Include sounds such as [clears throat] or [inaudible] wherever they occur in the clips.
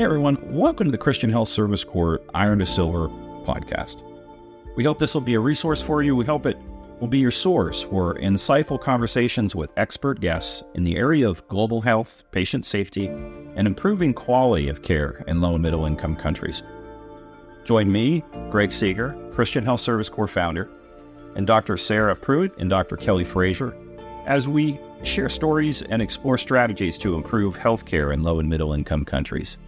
Hey everyone, welcome to the Christian Health Service Corps Iron to Silver podcast. We hope this will be a resource for you. We hope it will be your source for insightful conversations with expert guests in the area of global health, patient safety, and improving quality of care in low and middle income countries. Join me, Greg Seeger, Christian Health Service Corps founder, and Dr. Sarah Pruitt and Dr. Kelly Frazier as we share stories and explore strategies to improve healthcare in low and middle income countries.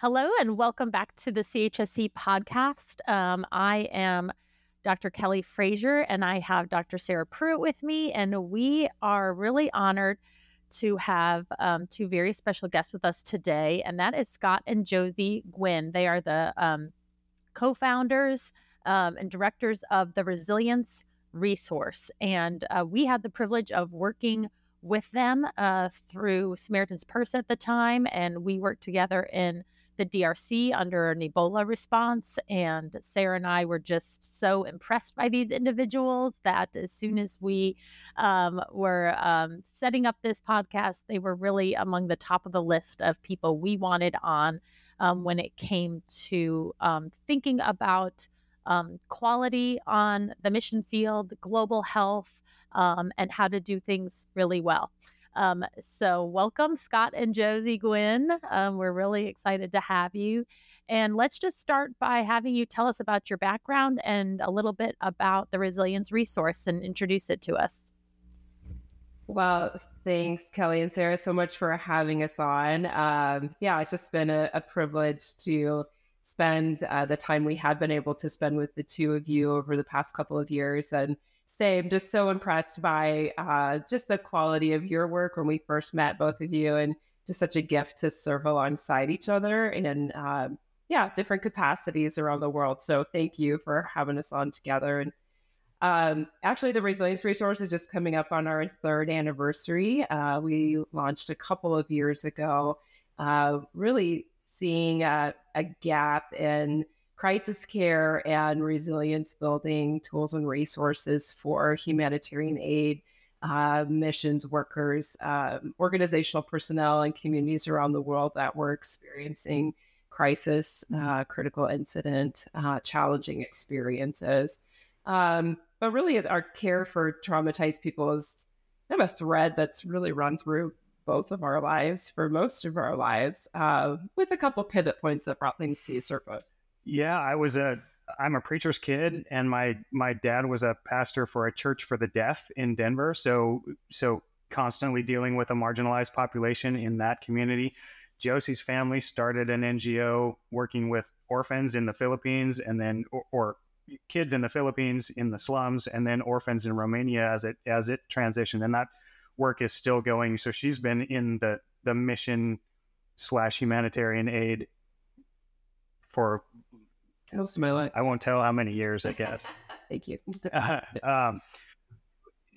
Hello, and welcome back to the CHSC podcast. Um, I am Dr. Kelly Frazier, and I have Dr. Sarah Pruitt with me, and we are really honored to have um, two very special guests with us today, and that is Scott and Josie Gwin. They are the um, co founders um, and directors of the Resilience Resource. And uh, we had the privilege of working with them uh, through Samaritan's Purse at the time, and we worked together in the DRC under an Ebola response. And Sarah and I were just so impressed by these individuals that as soon as we um, were um, setting up this podcast, they were really among the top of the list of people we wanted on um, when it came to um, thinking about. Um, quality on the mission field, global health, um, and how to do things really well. Um, so, welcome, Scott and Josie Gwin. Um, we're really excited to have you. And let's just start by having you tell us about your background and a little bit about the Resilience Resource and introduce it to us. Well, thanks, Kelly and Sarah, so much for having us on. Um, yeah, it's just been a, a privilege to spend uh, the time we have been able to spend with the two of you over the past couple of years. And say I'm just so impressed by uh, just the quality of your work when we first met, both of you, and just such a gift to serve alongside each other in um, yeah different capacities around the world. So thank you for having us on together. And um, actually, the Resilience Resource is just coming up on our third anniversary. Uh, we launched a couple of years ago, uh, really seeing a, a gap in crisis care and resilience building tools and resources for humanitarian aid, uh, missions workers, um, organizational personnel, and communities around the world that were experiencing crisis, uh, critical incident, uh, challenging experiences. Um, but really, our care for traumatized people is kind of a thread that's really run through both of our lives for most of our lives, uh, with a couple pivot points that brought things to the surface. Yeah, I was a I'm a preacher's kid, mm. and my my dad was a pastor for a church for the deaf in Denver. So so constantly dealing with a marginalized population in that community. Josie's family started an NGO working with orphans in the Philippines, and then or, or kids in the Philippines in the slums, and then orphans in Romania as it as it transitioned, and that work is still going. So she's been in the the mission slash humanitarian aid for most of my life. I won't tell how many years, I guess. [laughs] Thank you. uh, [laughs] um,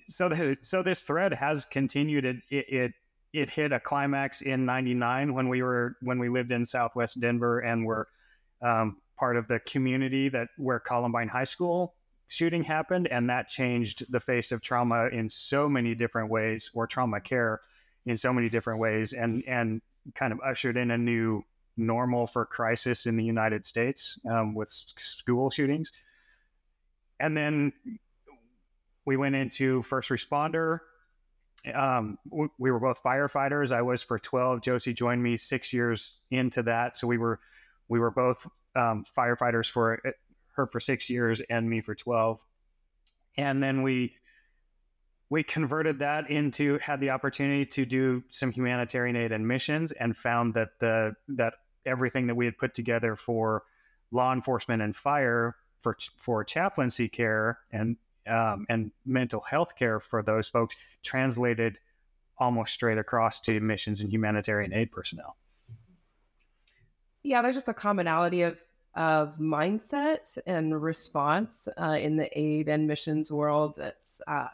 so, the, so this thread has continued. It, it, it it hit a climax in '99 when we were when we lived in Southwest Denver and were um, part of the community that where Columbine High School shooting happened, and that changed the face of trauma in so many different ways, or trauma care in so many different ways, and and kind of ushered in a new normal for crisis in the United States um, with school shootings. And then we went into first responder. Um, we were both firefighters. I was for 12. Josie joined me six years into that. So we were we were both um, firefighters for uh, her for six years and me for 12. And then we we converted that into had the opportunity to do some humanitarian aid and missions and found that the that everything that we had put together for law enforcement and fire for for chaplaincy care and um, and mental health care for those folks translated almost straight across to missions and humanitarian aid personnel. Yeah, there's just a commonality of of mindset and response uh, in the aid and missions world that's uh,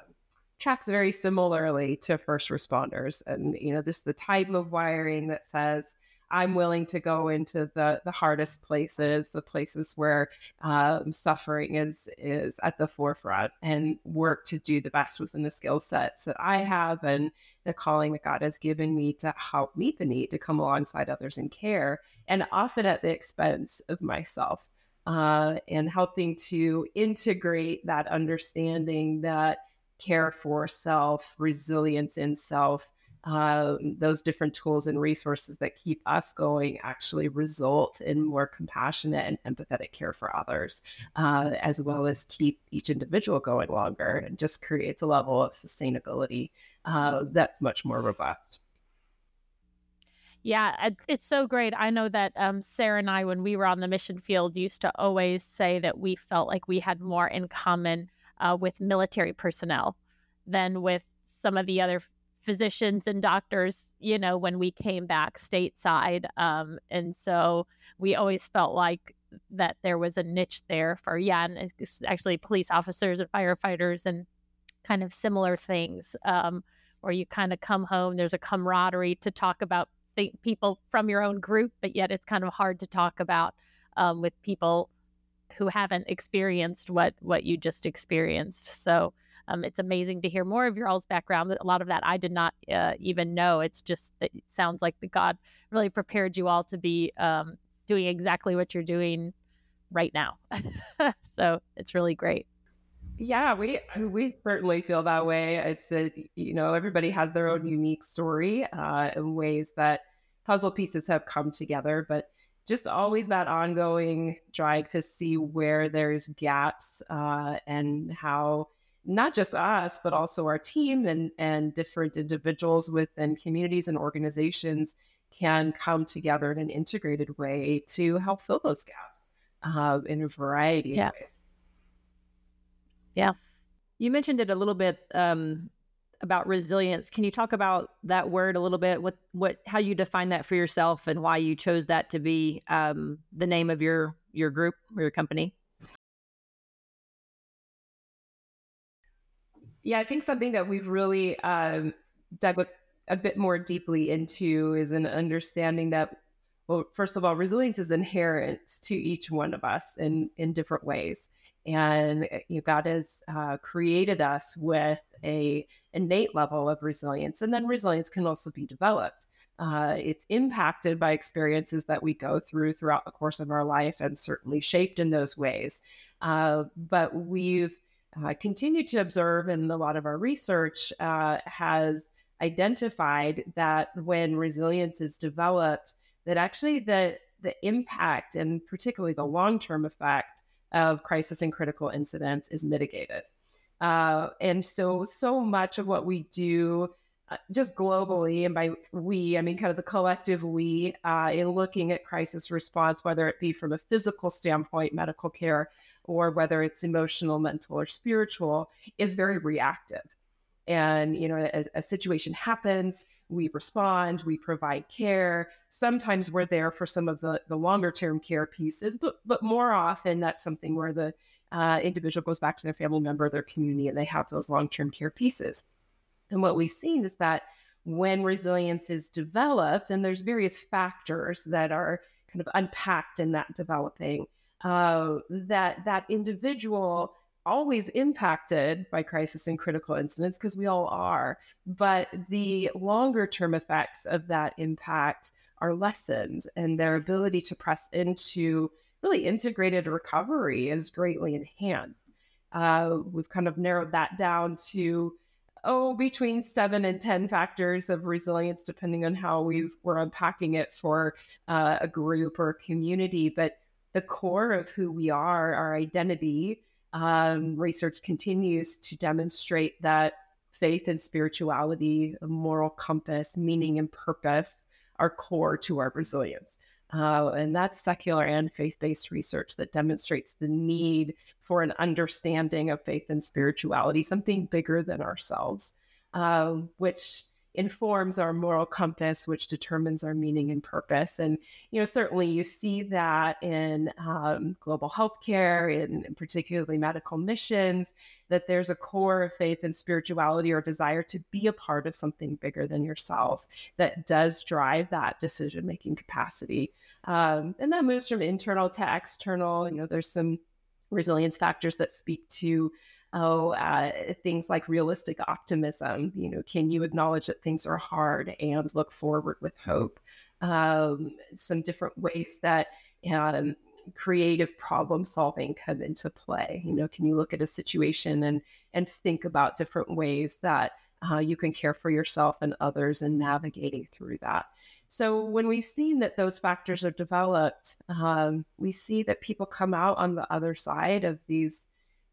tracks very similarly to first responders. And, you know, this is the type of wiring that says, I'm willing to go into the the hardest places, the places where um, suffering is is at the forefront, and work to do the best within the skill sets that I have and the calling that God has given me to help meet the need to come alongside others in care, and often at the expense of myself. Uh, and helping to integrate that understanding that care for self, resilience in self, uh, those different tools and resources that keep us going actually result in more compassionate and empathetic care for others, uh, as well as keep each individual going longer and just creates a level of sustainability uh, that's much more robust. Yeah, it's so great. I know that um, Sarah and I, when we were on the mission field, used to always say that we felt like we had more in common uh, with military personnel than with some of the other physicians and doctors, you know, when we came back stateside. Um, and so we always felt like that there was a niche there for, yeah, and actually police officers and firefighters and kind of similar things um, where you kind of come home, there's a camaraderie to talk about th- people from your own group, but yet it's kind of hard to talk about um, with people who haven't experienced what what you just experienced. So um, it's amazing to hear more of your all's background. A lot of that I did not uh, even know. It's just that it sounds like the God really prepared you all to be um, doing exactly what you're doing right now. [laughs] so it's really great. Yeah, we we certainly feel that way. It's a you know everybody has their own unique story uh, in ways that puzzle pieces have come together, but just always that ongoing drive to see where there's gaps uh, and how not just us but also our team and and different individuals within communities and organizations can come together in an integrated way to help fill those gaps uh, in a variety yeah. of ways. Yeah. You mentioned it a little bit um, about resilience. Can you talk about that word a little bit? What what how you define that for yourself and why you chose that to be um, the name of your your group or your company? Yeah, I think something that we've really um, dug a bit more deeply into is an understanding that, well, first of all, resilience is inherent to each one of us in in different ways and eh, you know, God has uh, created us with a innate level of resilience, and then resilience can also be developed. Uh, it's impacted by experiences that we go through throughout the course of our life, and certainly shaped in those ways. Uh, but we've uh, continued to observe, and a lot of our research uh, has identified that when resilience is developed, that actually the the impact and particularly the long term effect of crisis and critical incidents is mitigated. Uh, and so, so much of what we do, uh, just globally, and by we, I mean kind of the collective we, uh, in looking at crisis response, whether it be from a physical standpoint, medical care, or whether it's emotional, mental, or spiritual, is very reactive. And, you know, a, a situation happens, we respond, we provide care. Sometimes we're there for some of the, the longer term care pieces, but but more often that's something where the uh, individual goes back to their family member, their community, and they have those long term care pieces. And what we've seen is that when resilience is developed, and there's various factors that are kind of unpacked in that developing, uh, that that individual always impacted by crisis and critical incidents because we all are. But the longer term effects of that impact are lessened, and their ability to press into really integrated recovery is greatly enhanced. Uh, we've kind of narrowed that down to oh between seven and ten factors of resilience depending on how we are unpacking it for uh, a group or a community but the core of who we are our identity um, research continues to demonstrate that faith and spirituality, moral compass, meaning and purpose are core to our resilience. Uh, and that's secular and faith based research that demonstrates the need for an understanding of faith and spirituality, something bigger than ourselves, uh, which informs our moral compass, which determines our meaning and purpose. And, you know, certainly you see that in um, global healthcare, in particularly medical missions, that there's a core of faith and spirituality or desire to be a part of something bigger than yourself that does drive that decision making capacity. Um, and that moves from internal to external. You know, there's some resilience factors that speak to oh, uh, things like realistic optimism. You know, can you acknowledge that things are hard and look forward with hope? Um, some different ways that um, creative problem solving come into play. You know, can you look at a situation and and think about different ways that uh, you can care for yourself and others and navigating through that. So when we've seen that those factors are developed, um, we see that people come out on the other side of these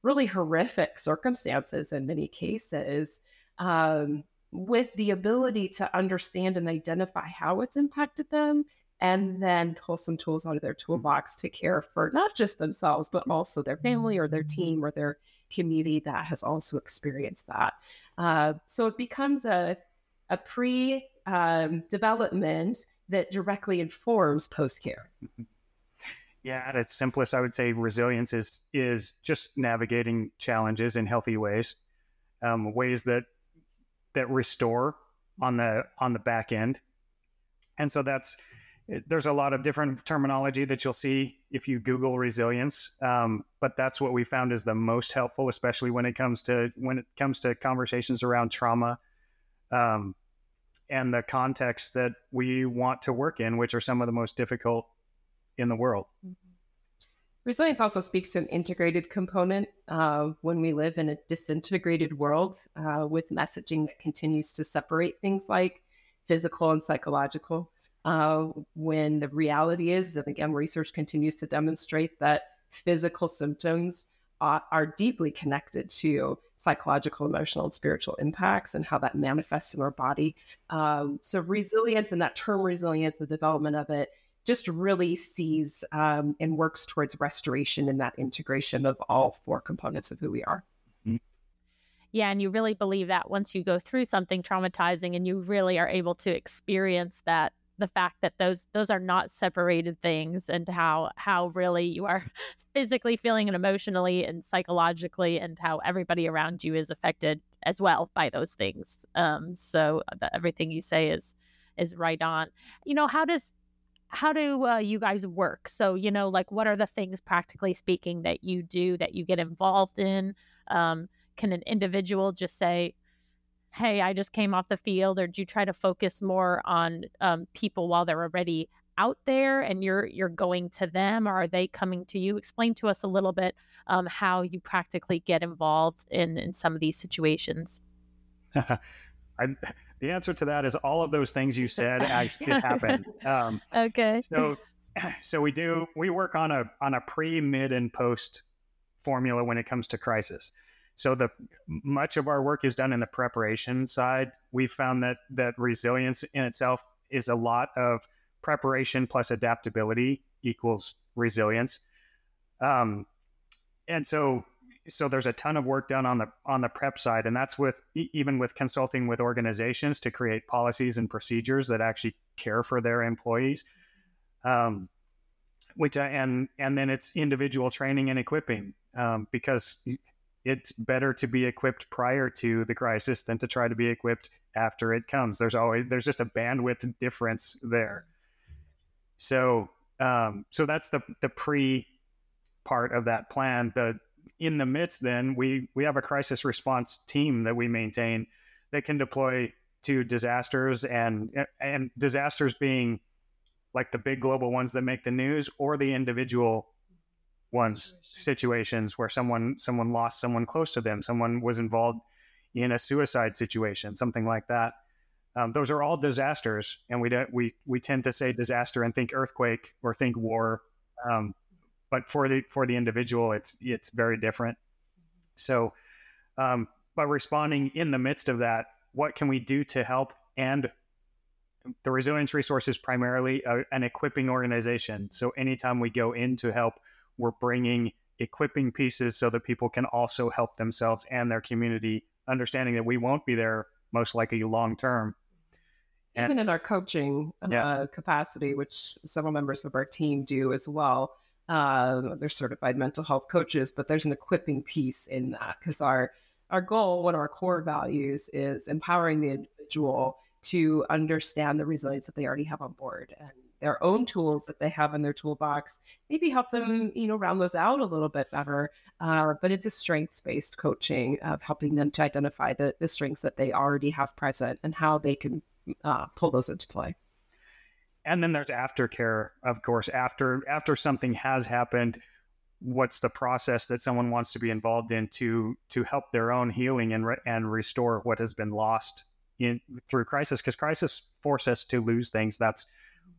really horrific circumstances in many cases um, with the ability to understand and identify how it's impacted them and then pull some tools out of their toolbox to care for not just themselves but also their family or their team or their community that has also experienced that uh, so it becomes a, a pre um, development that directly informs post care mm-hmm. Yeah, at its simplest, I would say resilience is is just navigating challenges in healthy ways, um, ways that that restore on the on the back end, and so that's there's a lot of different terminology that you'll see if you Google resilience, um, but that's what we found is the most helpful, especially when it comes to when it comes to conversations around trauma. Um, and the context that we want to work in, which are some of the most difficult in the world. Mm-hmm. Resilience also speaks to an integrated component uh, when we live in a disintegrated world uh, with messaging that continues to separate things like physical and psychological. Uh, when the reality is, and again, research continues to demonstrate that physical symptoms are, are deeply connected to psychological, emotional, and spiritual impacts and how that manifests in our body. Um, so, resilience and that term resilience, the development of it, just really sees um, and works towards restoration and that integration of all four components of who we are. Mm-hmm. Yeah, and you really believe that once you go through something traumatizing and you really are able to experience that the fact that those those are not separated things and how how really you are [laughs] physically feeling and emotionally and psychologically and how everybody around you is affected as well by those things um so uh, the, everything you say is is right on you know how does how do uh, you guys work? So, you know, like what are the things practically speaking that you do that you get involved in? Um, can an individual just say, hey, I just came off the field, or do you try to focus more on um, people while they're already out there and you're you're going to them or are they coming to you explain to us a little bit um, how you practically get involved in in some of these situations [laughs] I, [laughs] the answer to that is all of those things you said [laughs] actually happen. Um, okay. So, [clears throat] so we do we work on a on a pre, mid, and post formula when it comes to crisis. So the much of our work is done in the preparation side. We found that that resilience in itself is a lot of preparation plus adaptability equals resilience. Um, and so so there's a ton of work done on the on the prep side and that's with even with consulting with organizations to create policies and procedures that actually care for their employees. Um, which and and then it's individual training and equipping um, because it's better to be equipped prior to the crisis than to try to be equipped after it comes. There's always there's just a bandwidth difference there. So um, so that's the the pre part of that plan. The in the midst, then we we have a crisis response team that we maintain that can deploy to disasters and and disasters being like the big global ones that make the news or the individual ones situations. where someone someone lost someone close to them someone was involved in a suicide situation something like that. Um, those are all disasters and we don't we we tend to say disaster and think earthquake or think war. Um, but for the for the individual, it's it's very different. So, um, by responding in the midst of that, what can we do to help? And the resilience resource is primarily a, an equipping organization. So anytime we go in to help, we're bringing equipping pieces so that people can also help themselves and their community, understanding that we won't be there most likely long term, Even in our coaching yeah. uh, capacity, which several members of our team do as well, uh, they're certified mental health coaches, but there's an equipping piece in that because our our goal, one of our core values, is empowering the individual to understand the resilience that they already have on board and their own tools that they have in their toolbox. Maybe help them, you know, round those out a little bit better. Uh, but it's a strengths based coaching of helping them to identify the, the strengths that they already have present and how they can uh, pull those into play and then there's aftercare of course. After after something has happened what's the process that someone wants to be involved in to to help their own healing and re- and restore what has been lost in through crisis? Because crisis force us to lose things. That's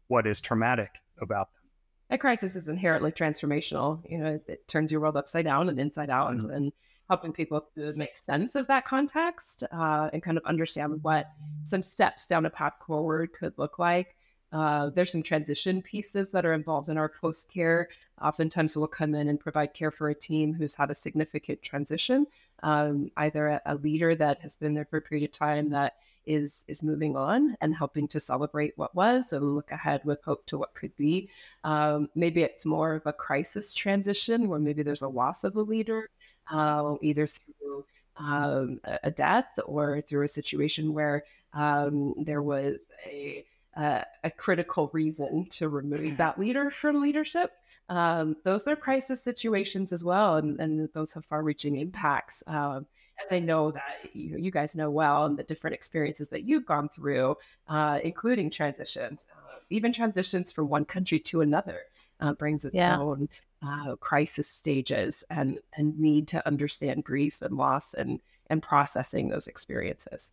what is traumatic about them. A crisis is inherently transformational. You know it turns your world upside down and inside out mm-hmm. and helping people to make sense of that context uh, and kind of understand what some steps down a path forward could look like uh, there's some transition pieces that are involved in our post care. Oftentimes, we'll come in and provide care for a team who's had a significant transition, um, either a, a, leader that has been there for a period of time that is is moving on and helping to celebrate what was and look ahead with hope to what could be. Um, maybe it's more of a crisis transition where maybe there's a loss of a leader, uh, either through um, a death or through a situation where um, there was a uh, a critical reason to remove [laughs] that leader from leadership. Um, those are crisis situations as well, and, and those have far-reaching impacts. Um, as I know that you, you guys know well, and the different experiences that you've gone through, uh, including transitions, uh, even transitions from one country to another, uh, brings its yeah. own uh, crisis stages and and need to understand grief and loss and and processing those experiences.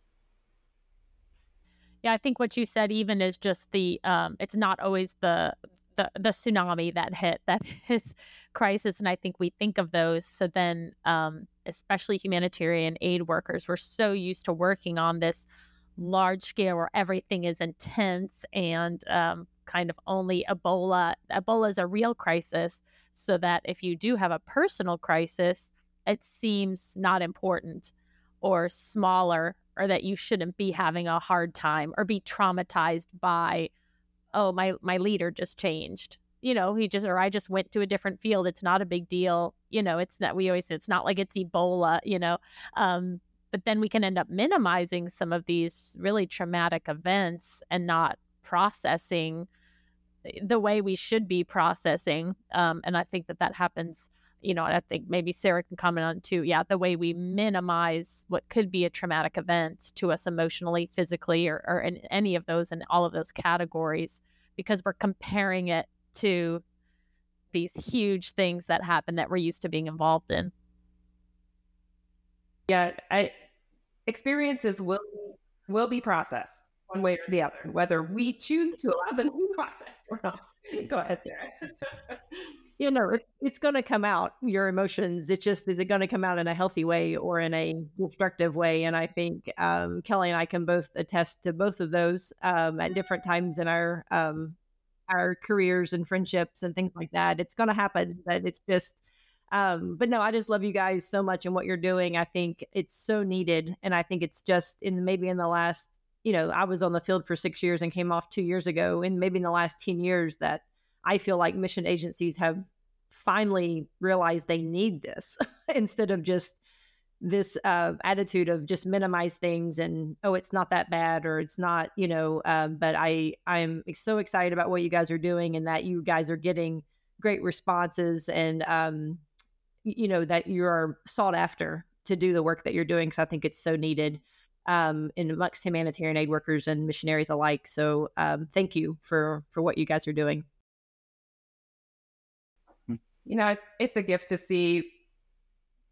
Yeah, I think what you said even is just the um, it's not always the the the tsunami that hit that [laughs] is crisis, and I think we think of those. So then, um, especially humanitarian aid workers, we're so used to working on this large scale where everything is intense and um, kind of only Ebola. Ebola is a real crisis, so that if you do have a personal crisis, it seems not important or smaller or that you shouldn't be having a hard time or be traumatized by oh my my leader just changed you know he just or i just went to a different field it's not a big deal you know it's not we always say it's not like it's ebola you know um but then we can end up minimizing some of these really traumatic events and not processing the way we should be processing um and i think that that happens you know, I think maybe Sarah can comment on too. Yeah, the way we minimize what could be a traumatic event to us emotionally, physically, or, or in any of those and all of those categories, because we're comparing it to these huge things that happen that we're used to being involved in. Yeah, I experiences will will be processed one way or the other, whether we choose to allow them to be processed or not. Go ahead, Sarah. [laughs] you know, it, it's going to come out, your emotions. It's just, is it going to come out in a healthy way or in a destructive way? And I think um, Kelly and I can both attest to both of those um, at different times in our um, our careers and friendships and things like that. It's going to happen, but it's just, um, but no, I just love you guys so much and what you're doing. I think it's so needed. And I think it's just in maybe in the last, you know, I was on the field for six years and came off two years ago. And maybe in the last 10 years that I feel like mission agencies have finally realized they need this [laughs] instead of just this uh, attitude of just minimize things and oh it's not that bad or it's not you know um, but i i'm so excited about what you guys are doing and that you guys are getting great responses and um, you know that you are sought after to do the work that you're doing because i think it's so needed um, in amongst humanitarian aid workers and missionaries alike. So um, thank you for for what you guys are doing you know, it's, it's a gift to see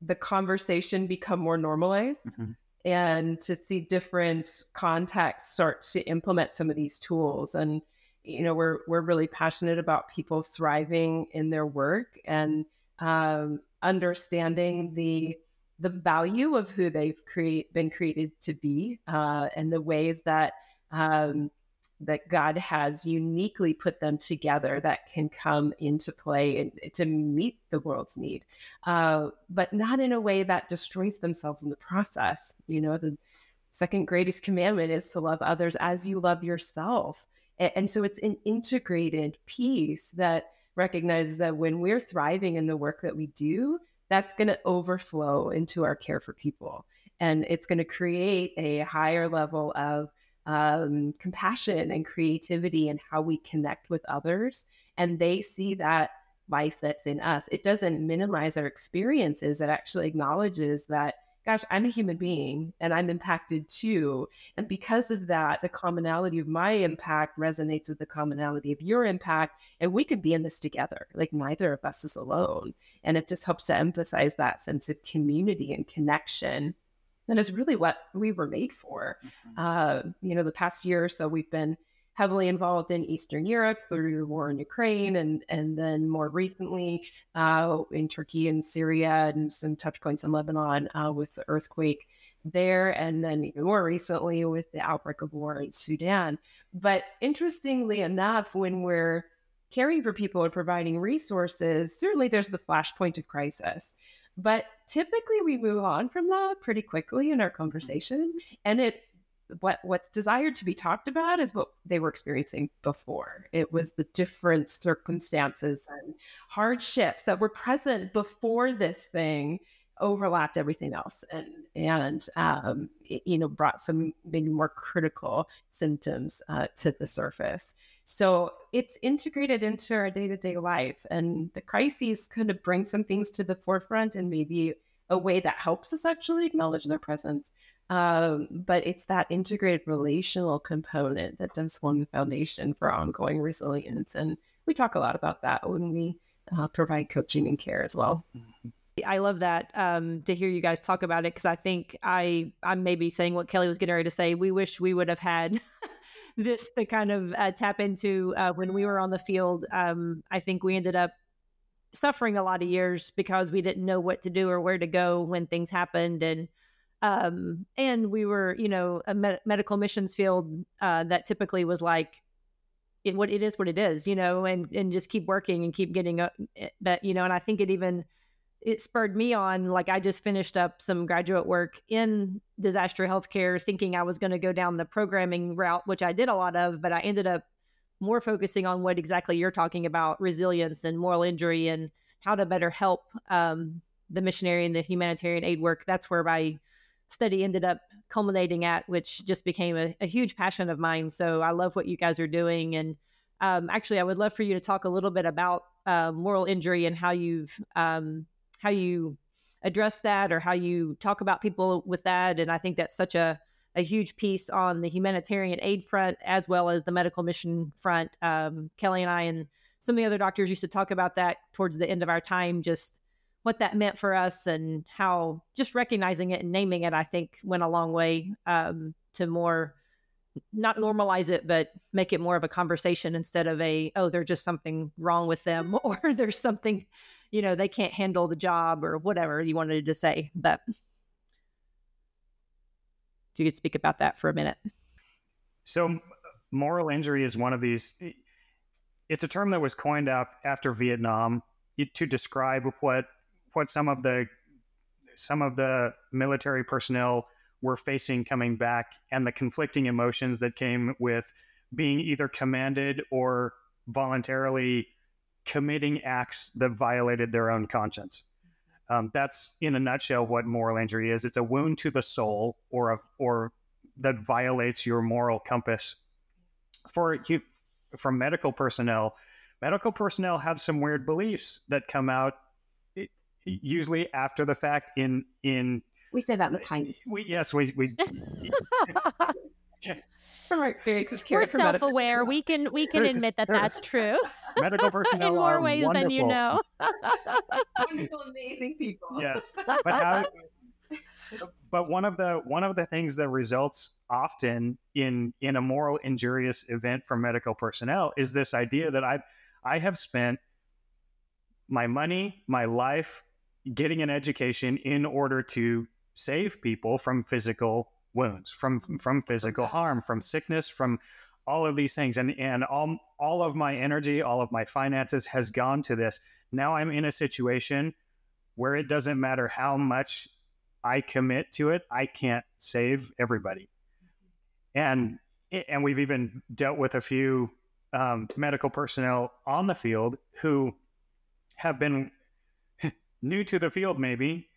the conversation become more normalized mm-hmm. and to see different contexts start to implement some of these tools. And, you know, we're, we're really passionate about people thriving in their work and um, understanding the, the value of who they've create, been created to be uh, and the ways that um, that God has uniquely put them together that can come into play and, to meet the world's need, uh, but not in a way that destroys themselves in the process. You know, the second greatest commandment is to love others as you love yourself. And, and so it's an integrated piece that recognizes that when we're thriving in the work that we do, that's going to overflow into our care for people. And it's going to create a higher level of um, compassion and creativity and how we connect with others. And they see that life that's in us. It doesn't minimize our experiences, it actually acknowledges that gosh, I'm a human being and I'm impacted too. And because of that, the commonality of my impact resonates with the commonality of your impact. And we could be in this together. Like neither of us is alone. And it just helps to emphasize that sense of community and connection. That is really what we were made for. Mm-hmm. Uh, you know, the past year or so, we've been heavily involved in Eastern Europe through the war in Ukraine, and and then more recently uh, in Turkey and Syria, and some touch points in Lebanon uh, with the earthquake there, and then even more recently with the outbreak of war in Sudan. But interestingly enough, when we're caring for people and providing resources, certainly there's the flashpoint of crisis. But typically we move on from that pretty quickly in our conversation. And it's what what's desired to be talked about is what they were experiencing before. It was the different circumstances and hardships that were present before this thing overlapped everything else and and um, it, you know brought some maybe more critical symptoms uh, to the surface. So it's integrated into our day to day life, and the crises kind of bring some things to the forefront and maybe a way that helps us actually acknowledge their presence. Um, but it's that integrated relational component that does form the foundation for ongoing resilience. And we talk a lot about that when we uh, provide coaching and care as well. Mm-hmm. I love that um, to hear you guys talk about it because I think I I'm maybe saying what Kelly was getting ready to say. We wish we would have had [laughs] this to kind of uh, tap into uh, when we were on the field. Um, I think we ended up suffering a lot of years because we didn't know what to do or where to go when things happened, and um, and we were, you know, a med- medical missions field uh, that typically was like, it, what it is, what it is, you know, and and just keep working and keep getting up. That you know, and I think it even it spurred me on. Like I just finished up some graduate work in disaster healthcare, thinking I was going to go down the programming route, which I did a lot of, but I ended up more focusing on what exactly you're talking about resilience and moral injury and how to better help um, the missionary and the humanitarian aid work. That's where my study ended up culminating at, which just became a, a huge passion of mine. So I love what you guys are doing. And um, actually, I would love for you to talk a little bit about uh, moral injury and how you've um, how you address that or how you talk about people with that. And I think that's such a a huge piece on the humanitarian aid front as well as the medical mission front. Um, Kelly and I and some of the other doctors used to talk about that towards the end of our time, just what that meant for us and how just recognizing it and naming it, I think went a long way um, to more not normalize it, but make it more of a conversation instead of a, oh, there's just something wrong with them [laughs] or there's something, you know, they can't handle the job or whatever you wanted to say. But if you could speak about that for a minute. So, moral injury is one of these, it's a term that was coined after Vietnam to describe what what some of the some of the military personnel were facing coming back and the conflicting emotions that came with being either commanded or voluntarily committing acts that violated their own conscience. Um, that's in a nutshell what moral injury is. It's a wound to the soul or a, or that violates your moral compass. For for medical personnel, medical personnel have some weird beliefs that come out usually after the fact in in we say that in the kindest we yes we we [laughs] from our experiences we're self-aware we can we can admit that that's true. medical personnel [laughs] in more ways wonderful. than you know. [laughs] Wonderful amazing people. Yes but how but one of the one of the things that results often in in a moral injurious event for medical personnel is this idea that i i have spent my money my life getting an education in order to save people from physical wounds, from from physical harm, from sickness, from all of these things. And and all all of my energy, all of my finances has gone to this. Now I'm in a situation where it doesn't matter how much I commit to it, I can't save everybody. And and we've even dealt with a few um, medical personnel on the field who have been [laughs] new to the field, maybe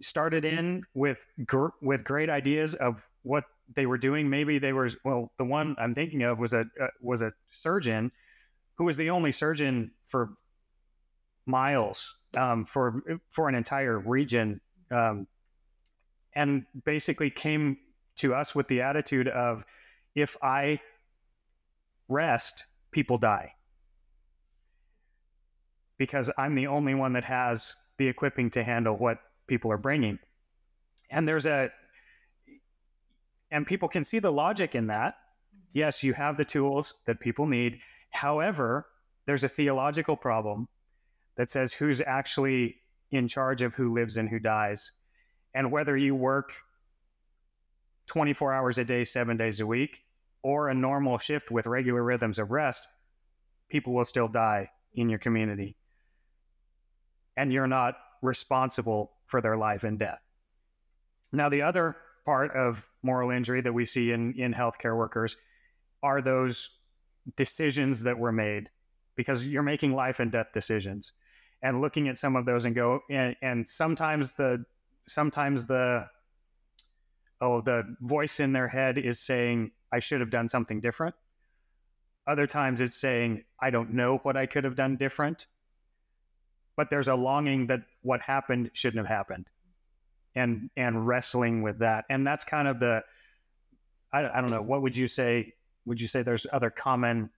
started in with gr- with great ideas of what they were doing. Maybe they were well. The one I'm thinking of was a uh, was a surgeon who was the only surgeon for miles um, for for an entire region, um, and basically came to us with the attitude of, if I rest, people die because I'm the only one that has the equipping to handle what people are bringing. And there's a, and people can see the logic in that. Yes, you have the tools that people need. However, there's a theological problem that says who's actually in charge of who lives and who dies. And whether you work 24 hours a day, seven days a week, or a normal shift with regular rhythms of rest, people will still die in your community. And you're not responsible for their life and death. Now, the other part of moral injury that we see in, in healthcare workers are those decisions that were made because you're making life and death decisions and looking at some of those and go and, and sometimes the sometimes the oh the voice in their head is saying i should have done something different other times it's saying i don't know what i could have done different but there's a longing that what happened shouldn't have happened. And and wrestling with that. And that's kind of the I, I don't know what would you say would you say there's other common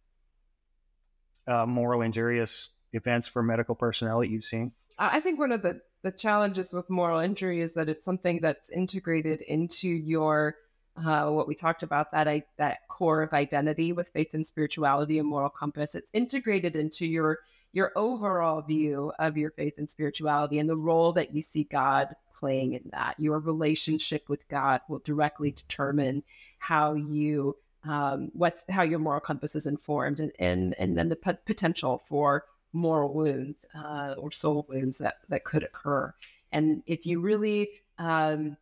uh, moral injurious events for medical personnel that you've seen? I think one of the the challenges with moral injury is that it's something that's integrated into your uh, what we talked about that I, that core of identity with faith and spirituality and moral compass. It's integrated into your your overall view of your faith and spirituality and the role that you see God playing in that. Your relationship with God will directly determine how you um, what's how your moral compass is informed and and, and then the p- potential for moral wounds uh, or soul wounds that that could occur. And if you really um,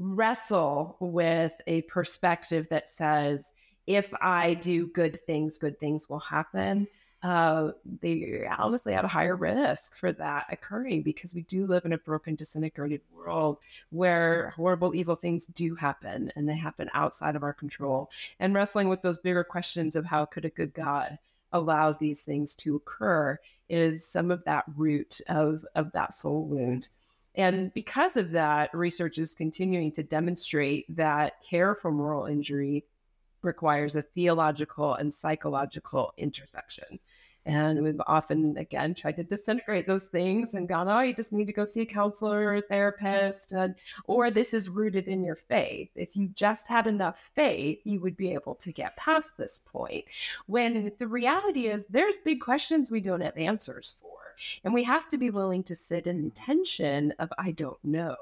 wrestle with a perspective that says, if I do good things, good things will happen, uh, they honestly have a higher risk for that occurring because we do live in a broken, disintegrated world where horrible, evil things do happen and they happen outside of our control. And wrestling with those bigger questions of how could a good God allow these things to occur is some of that root of, of that soul wound. And because of that, research is continuing to demonstrate that care for moral injury requires a theological and psychological intersection. And we've often, again, tried to disintegrate those things and gone, oh, you just need to go see a counselor or a therapist. And, or this is rooted in your faith. If you just had enough faith, you would be able to get past this point. When the reality is, there's big questions we don't have answers for. And we have to be willing to sit in tension of, I don't know.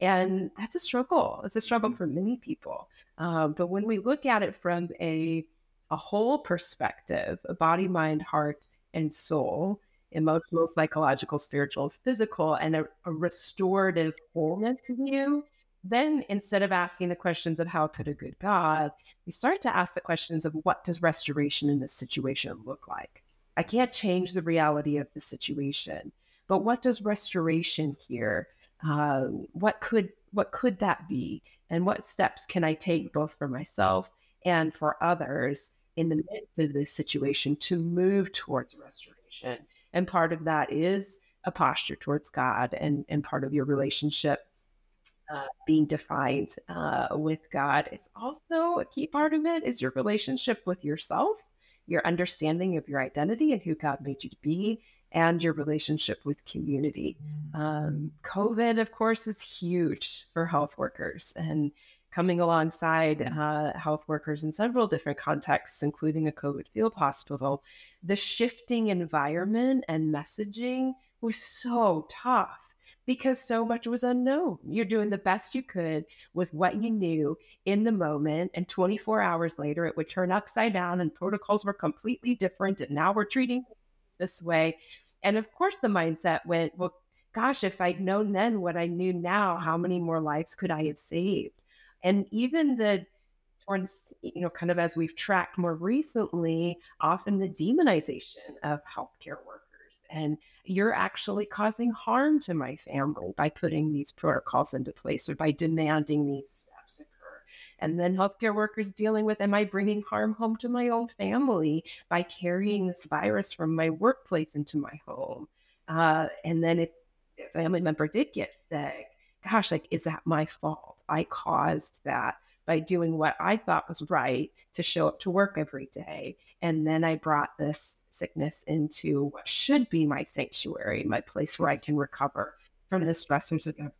And that's a struggle. It's a struggle for many people. Um, but when we look at it from a, a whole perspective, a body, mind, heart, and soul, emotional, psychological, spiritual, physical, and a, a restorative wholeness view, then instead of asking the questions of how could a good God, we start to ask the questions of what does restoration in this situation look like? I can't change the reality of the situation, but what does restoration here? Uh, what could what could that be? And what steps can I take both for myself and for others in the midst of this situation to move towards restoration? And part of that is a posture towards God and, and part of your relationship uh, being defined uh, with God. It's also a key part of it is your relationship with yourself, your understanding of your identity and who God made you to be, and your relationship with community. Um, COVID, of course, is huge for health workers and coming alongside uh, health workers in several different contexts, including a COVID field hospital. The shifting environment and messaging was so tough because so much was unknown. You're doing the best you could with what you knew in the moment. And 24 hours later, it would turn upside down and protocols were completely different. And now we're treating this way. And of course, the mindset went, well, gosh, if I'd known then what I knew now, how many more lives could I have saved? And even the towards, you know, kind of as we've tracked more recently, often the demonization of healthcare workers. And you're actually causing harm to my family by putting these protocols into place or by demanding these. And then healthcare workers dealing with, am I bringing harm home to my own family by carrying this virus from my workplace into my home? Uh, and then if a family member did get sick, gosh, like, is that my fault? I caused that by doing what I thought was right to show up to work every day. And then I brought this sickness into what should be my sanctuary, my place where I can recover from the stressors of.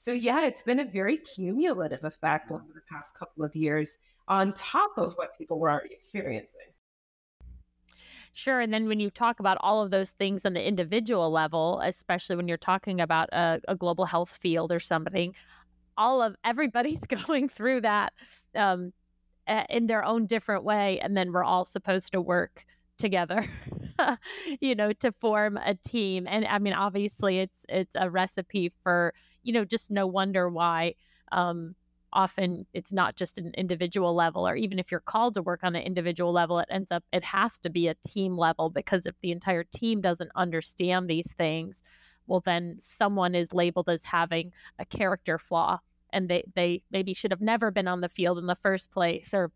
So, yeah, it's been a very cumulative effect over the past couple of years on top of what people were already experiencing. Sure. And then when you talk about all of those things on the individual level, especially when you're talking about a, a global health field or something, all of everybody's [laughs] going through that um, in their own different way. And then we're all supposed to work together [laughs] you know to form a team and i mean obviously it's it's a recipe for you know just no wonder why um often it's not just an individual level or even if you're called to work on an individual level it ends up it has to be a team level because if the entire team doesn't understand these things well then someone is labeled as having a character flaw and they they maybe should have never been on the field in the first place or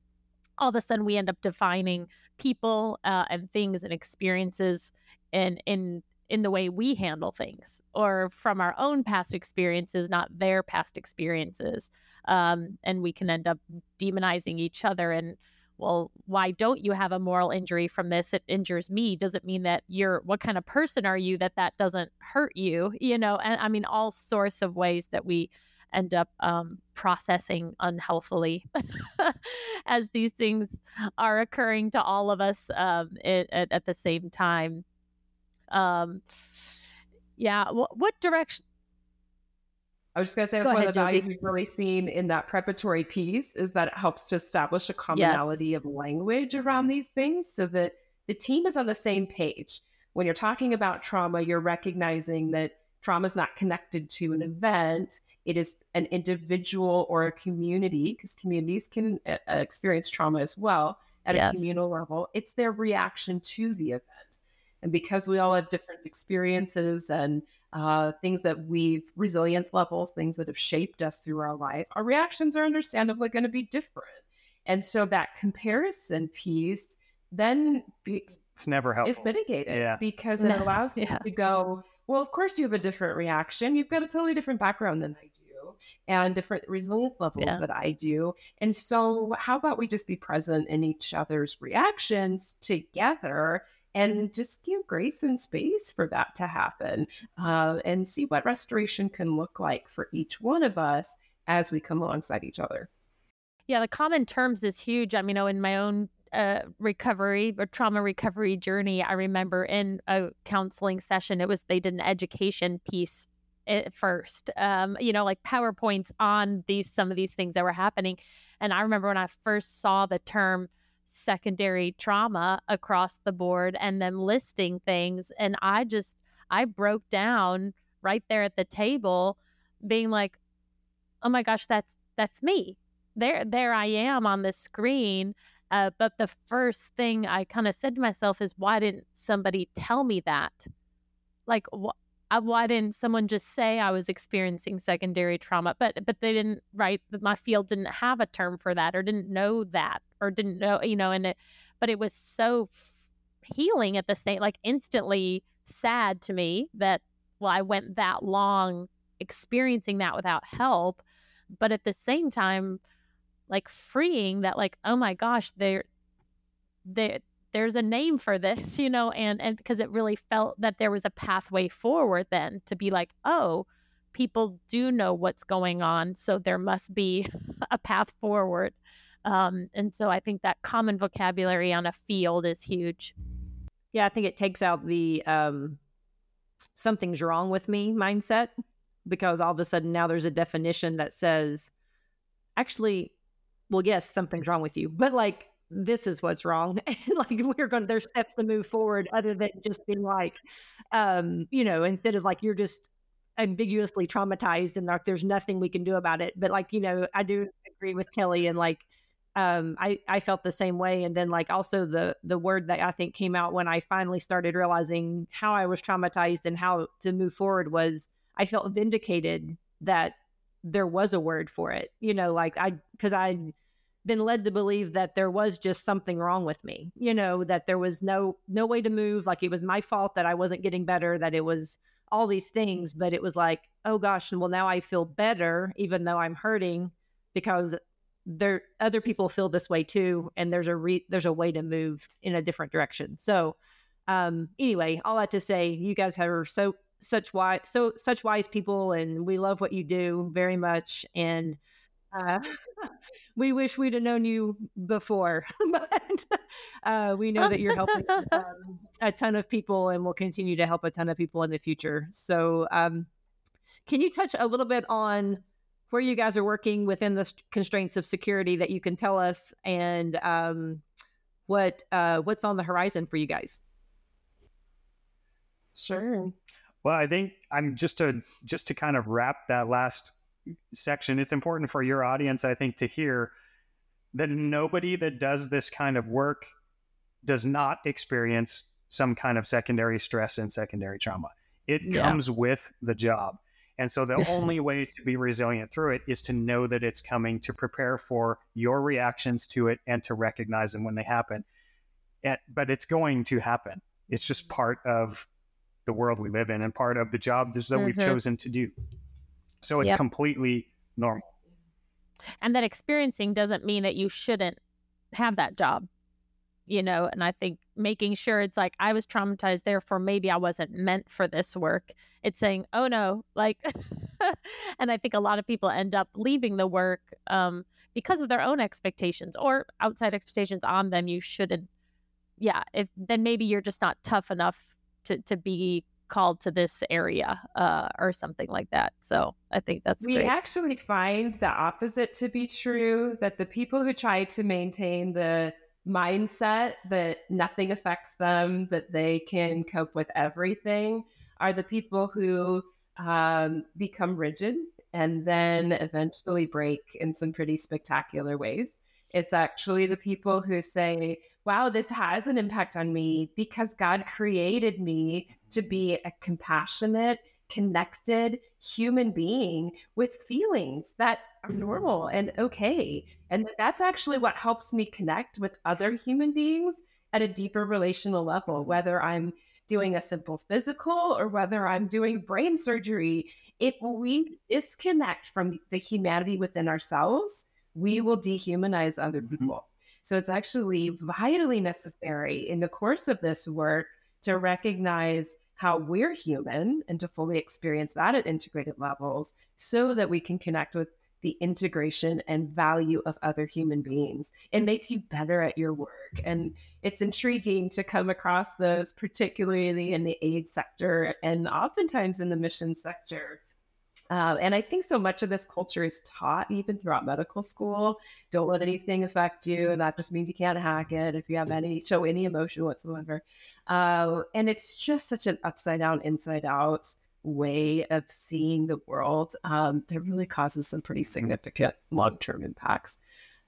all of a sudden we end up defining people uh, and things and experiences in in in the way we handle things or from our own past experiences not their past experiences um, and we can end up demonizing each other and well why don't you have a moral injury from this? It injures me. Does it mean that you're what kind of person are you that that doesn't hurt you? You know and i mean all sorts of ways that we end up um, processing unhealthily [laughs] as these things are occurring to all of us um, it, at, at, the same time. Um, yeah, what, what direction? I was just going to say that's Go one ahead, of the values Josie. we've really seen in that preparatory piece is that it helps to establish a commonality yes. of language around these things so that the team is on the same page. When you're talking about trauma, you're recognizing that trauma is not connected to an event it is an individual or a community because communities can uh, experience trauma as well at yes. a communal level it's their reaction to the event and because we all have different experiences and uh, things that we've resilience levels things that have shaped us through our life our reactions are understandably going to be different and so that comparison piece then it's never helpful. It's mitigated yeah. because it allows [laughs] yeah. you to go, well, of course you have a different reaction. You've got a totally different background than I do and different resilience levels yeah. that I do. And so, how about we just be present in each other's reactions together and just give grace and space for that to happen uh, and see what restoration can look like for each one of us as we come alongside each other. Yeah, the common terms is huge. I mean, you know, in my own uh, recovery or trauma recovery journey, I remember in a counseling session, it was they did an education piece at first, um, you know, like PowerPoints on these some of these things that were happening. And I remember when I first saw the term secondary trauma across the board and them listing things, and I just I broke down right there at the table, being like, "Oh my gosh, that's that's me." There, there I am on the screen uh, but the first thing I kind of said to myself is, why didn't somebody tell me that? Like, wh- uh, why didn't someone just say I was experiencing secondary trauma? But but they didn't. Right, my field didn't have a term for that, or didn't know that, or didn't know, you know. And it, but it was so f- healing at the same, like instantly sad to me that well, I went that long experiencing that without help, but at the same time like freeing that like oh my gosh there there there's a name for this [laughs] you know and and because it really felt that there was a pathway forward then to be like oh people do know what's going on so there must be [laughs] a path forward. Um, and so i think that common vocabulary on a field is huge. Yeah i think it takes out the um, something's wrong with me mindset because all of a sudden now there's a definition that says actually well, yes, something's wrong with you, but like this is what's wrong. [laughs] like we're going, there's steps to move forward other than just being like, um, you know, instead of like you're just ambiguously traumatized and like there's nothing we can do about it. But like, you know, I do agree with Kelly and like, um, I, I felt the same way. And then like also the, the word that I think came out when I finally started realizing how I was traumatized and how to move forward was I felt vindicated that there was a word for it, you know, like I, cause I'd been led to believe that there was just something wrong with me, you know, that there was no, no way to move. Like it was my fault that I wasn't getting better, that it was all these things, but it was like, oh gosh, well now I feel better, even though I'm hurting because there other people feel this way too and there's a re, there's a way to move in a different direction so um anyway all that to say you guys are so such wise so such wise people and we love what you do very much and uh, [laughs] we wish we'd have known you before [laughs] but uh, we know that you're helping um, [laughs] a ton of people and will continue to help a ton of people in the future so um, can you touch a little bit on where you guys are working within the constraints of security that you can tell us and um, what uh, what's on the horizon for you guys. Sure. Well, I think I'm just to just to kind of wrap that last section. It's important for your audience, I think, to hear that nobody that does this kind of work does not experience some kind of secondary stress and secondary trauma. It yeah. comes with the job. And so the [laughs] only way to be resilient through it is to know that it's coming, to prepare for your reactions to it, and to recognize them when they happen. And, but it's going to happen. It's just part of the world we live in and part of the job that mm-hmm. we've chosen to do. So it's yep. completely normal. And that experiencing doesn't mean that you shouldn't have that job you know and i think making sure it's like i was traumatized therefore maybe i wasn't meant for this work it's saying oh no like [laughs] and i think a lot of people end up leaving the work um, because of their own expectations or outside expectations on them you shouldn't yeah if then maybe you're just not tough enough to to be called to this area uh, or something like that so i think that's we great. actually find the opposite to be true that the people who try to maintain the mindset that nothing affects them, that they can cope with everything, are the people who um, become rigid and then eventually break in some pretty spectacular ways. It's actually the people who say, wow, this has an impact on me because God created me to be a compassionate, connected human being with feelings that are normal and okay. And that's actually what helps me connect with other human beings at a deeper relational level, whether I'm doing a simple physical or whether I'm doing brain surgery. If we disconnect from the humanity within ourselves, we will dehumanize other mm-hmm. people. So it's actually vitally necessary in the course of this work to recognize how we're human and to fully experience that at integrated levels so that we can connect with the integration and value of other human beings. It makes you better at your work. And it's intriguing to come across those, particularly in the aid sector and oftentimes in the mission sector. Uh, and I think so much of this culture is taught even throughout medical school. Don't let anything affect you. And that just means you can't hack it if you have any show any emotion whatsoever. Uh, and it's just such an upside down, inside out way of seeing the world um, that really causes some pretty significant long term impacts.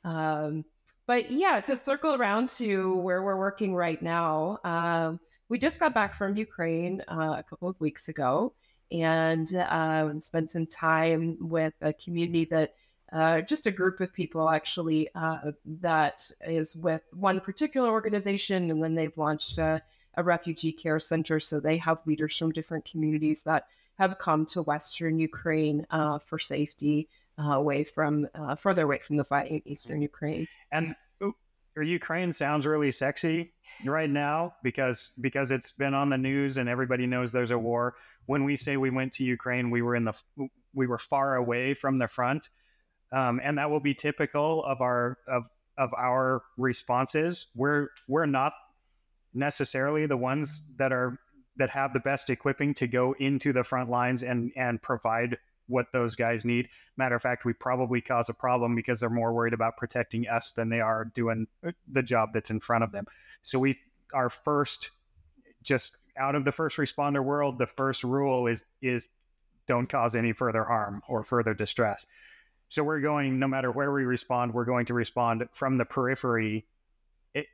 Um, but yeah, to circle around to where we're working right now, um, we just got back from Ukraine uh, a couple of weeks ago and um, spent some time with a community that uh, just a group of people actually uh, that is with one particular organization and then they've launched a a refugee care center. So they have leaders from different communities that have come to Western Ukraine uh, for safety, uh, away from uh, further away from the fight in Eastern Ukraine. And Ukraine sounds really sexy right now because because it's been on the news and everybody knows there's a war. When we say we went to Ukraine, we were in the we were far away from the front, um, and that will be typical of our of of our responses. We're we're not necessarily the ones that are that have the best equipping to go into the front lines and and provide what those guys need. Matter of fact, we probably cause a problem because they're more worried about protecting us than they are doing uh, the job that's in front of them. So we our first just out of the first responder world, the first rule is is don't cause any further harm or further distress. So we're going no matter where we respond, we're going to respond from the periphery. It,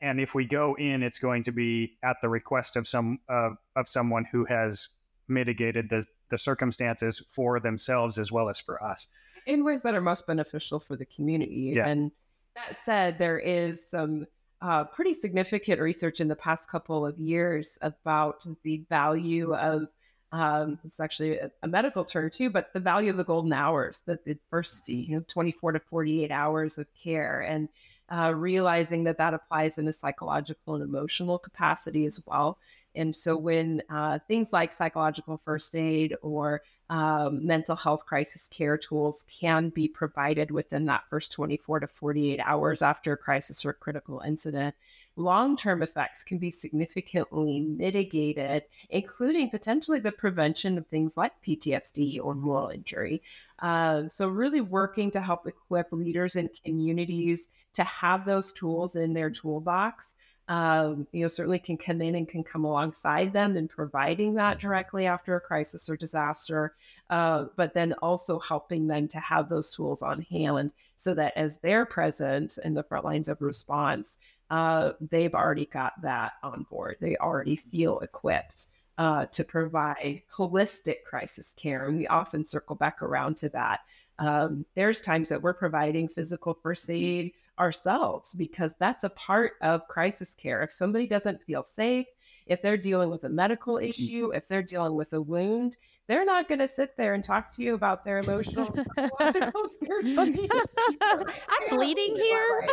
and if we go in, it's going to be at the request of some uh, of someone who has mitigated the the circumstances for themselves as well as for us in ways that are most beneficial for the community. Yeah. And that said, there is some uh, pretty significant research in the past couple of years about the value of um, it's actually a, a, medical term too, but the value of the golden hours, that the first you know 24 to 48 hours of care, and uh, realizing that that applies in a psychological and emotional capacity as well. And so when uh, things like psychological first aid or um, mental health crisis care tools can be provided within that first 24 to 48 hours after a crisis or critical incident, long term effects can be significantly mitigated, including potentially the prevention of things like PTSD or moral injury. Uh, so, really working to help equip leaders and communities to have those tools in their toolbox um, you know, certainly can come in and can come alongside them in providing that directly after a crisis or disaster, uh, but then also helping them to have those tools on hand so that as they're present in the front lines of response, uh, they've already got that on board. They already feel equipped uh, to provide holistic crisis care. And we often circle back around to that. Um, there's times that we're providing physical first aid ourselves because that's a part of crisis care. If somebody doesn't feel safe, if they're dealing with a medical issue, if they're dealing with a wound, they're not going to sit there and talk to you about their emotional [laughs] spiritual. [laughs] [laughs] I'm bleeding here.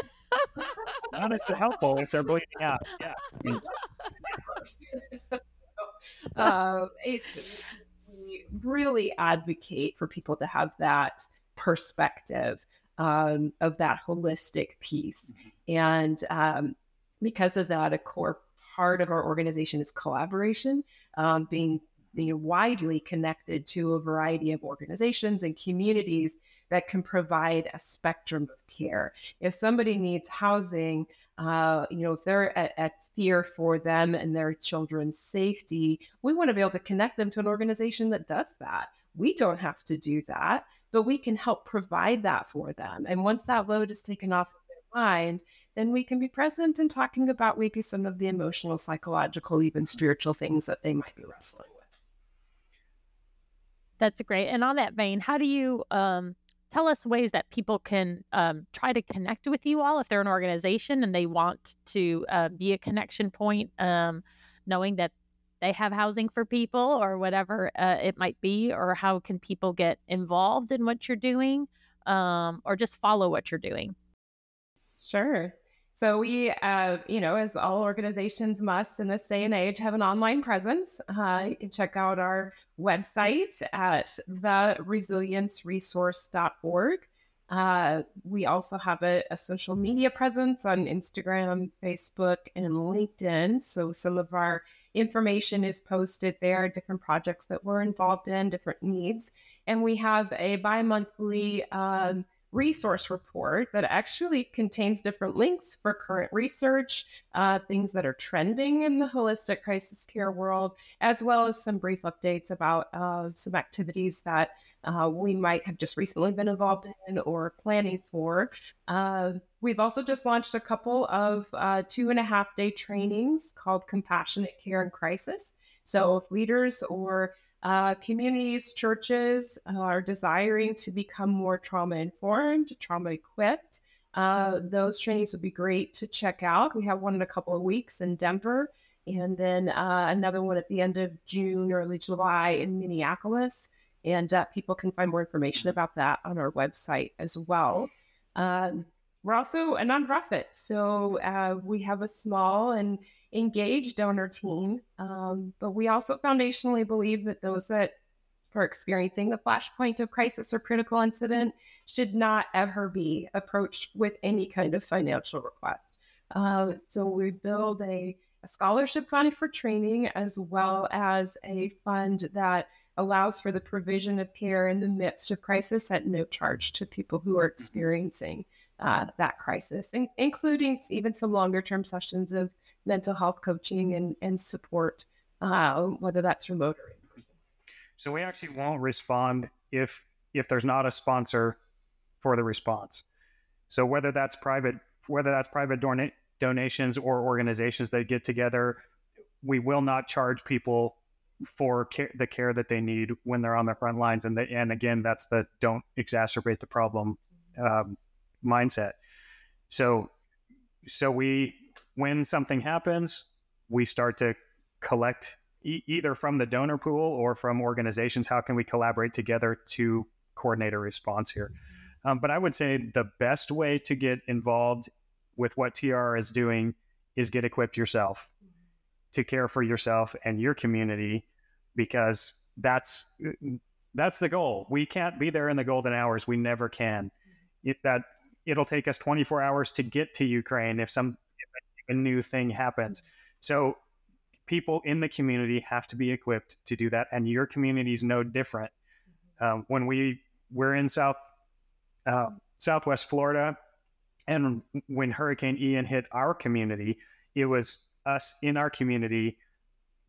Not as helpful if they're bleeding out. Yeah. uh, it's we really advocate for people to have that perspective um, of that holistic piece. Mm-hmm. And um, because of that, a core part of our organization is collaboration, um, being you know, widely connected to a variety of organizations and communities that can provide a spectrum of care. If somebody needs housing, uh, you know, if they're at, at, fear for them and their children's safety, we want to be able to connect them to an organization that does that. We don't have to do that but we can help provide that for them. And once that load is taken off of their mind, then we can be present and talking about maybe some of the emotional, psychological, even spiritual things that they might be wrestling with. That's great. And on that vein, how do you um, tell us ways that people can um, try to connect with you all if they're an organization and they want to uh, be a connection point, um, knowing that they have housing for people or whatever uh, it might be or how can people get involved in what you're doing um, or just follow what you're doing? Sure. So we uh, you know as all organizations must in this day and age have an online presence. Uh, you can check out our website at theresilienceresource.org uh, we also have a, a, social media presence on Instagram, Facebook, and LinkedIn. So some of our information is posted there, different projects that we're involved in, different needs. And we have a bi monthly um, resource report that actually contains different links for current research, uh, things that are trending in the holistic crisis care world, as well as some brief updates about uh, some activities that uh, we might have just recently been involved in or planning for. Uh, we've also just launched a couple of uh, two and a half day trainings called Compassionate Care in Crisis. So, if leaders or uh, communities, churches are desiring to become more trauma informed, trauma equipped, uh, those trainings would be great to check out. We have one in a couple of weeks in Denver, and then uh, another one at the end of June, early July in Minneapolis. And uh, people can find more information about that on our website as well. Um, we're also a nonprofit, so uh, we have a small and engaged donor team. Um, but we also foundationally believe that those that are experiencing the flashpoint of crisis or critical incident should not ever be approached with any kind of financial request. Uh, so we build a, a scholarship fund for training as well as a fund that allows for the provision of care in the midst of crisis at no charge to people who are experiencing uh, that crisis, in- including even some longer term sessions of mental health coaching and, and support, uh, whether that's remote or in person. So we actually won't respond if if there's not a sponsor for the response. So whether that's private, whether that's private don- donations or organizations that get together, we will not charge people for care, the care that they need when they're on the front lines. And the, and again, that's the don't exacerbate the problem um, mindset. So so we when something happens, we start to collect e- either from the donor pool or from organizations. How can we collaborate together to coordinate a response here? Um, but I would say the best way to get involved with what TR is doing is get equipped yourself to care for yourself and your community because that's that's the goal. We can't be there in the golden hours. We never can. It, that it'll take us 24 hours to get to Ukraine if some if a new thing happens. So people in the community have to be equipped to do that, and your community is no different. Um, when we we're in South uh, Southwest Florida, and when Hurricane Ian hit our community, it was us in our community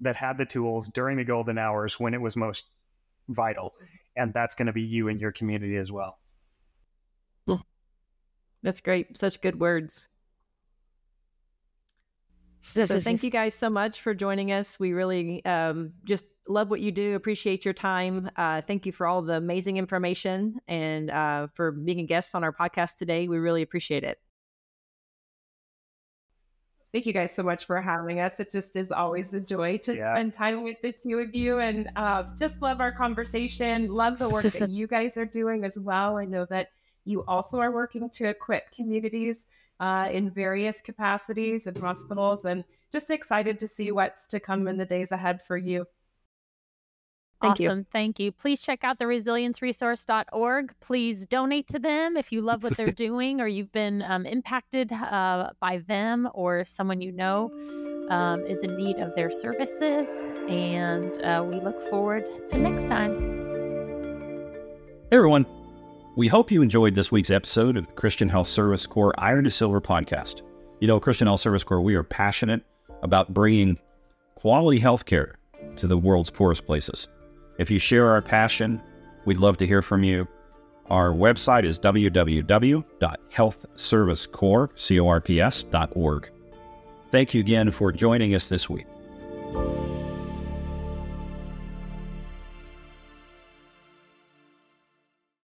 that had the tools during the golden hours when it was most vital, and that's going to be you and your community as well. That's great. Such good words. So thank you guys so much for joining us. We really um, just love what you do. Appreciate your time. Uh, thank you for all the amazing information and uh, for being a guest on our podcast today. We really appreciate it. Thank you guys so much for having us. It just is always a joy to yeah. spend time with the two of you and uh, just love our conversation. Love the work that you guys are doing as well. I know that you also are working to equip communities uh, in various capacities and hospitals, and just excited to see what's to come in the days ahead for you. Thank awesome. You. Thank you. Please check out the resilienceresource.org. Please donate to them if you love what they're [laughs] doing or you've been um, impacted uh, by them or someone you know um, is in need of their services. And uh, we look forward to next time. Hey, everyone. We hope you enjoyed this week's episode of the Christian Health Service Corps Iron to Silver podcast. You know, Christian Health Service Corps, we are passionate about bringing quality health care to the world's poorest places. If you share our passion, we'd love to hear from you. Our website is www.healthservicecorps.org. Thank you again for joining us this week.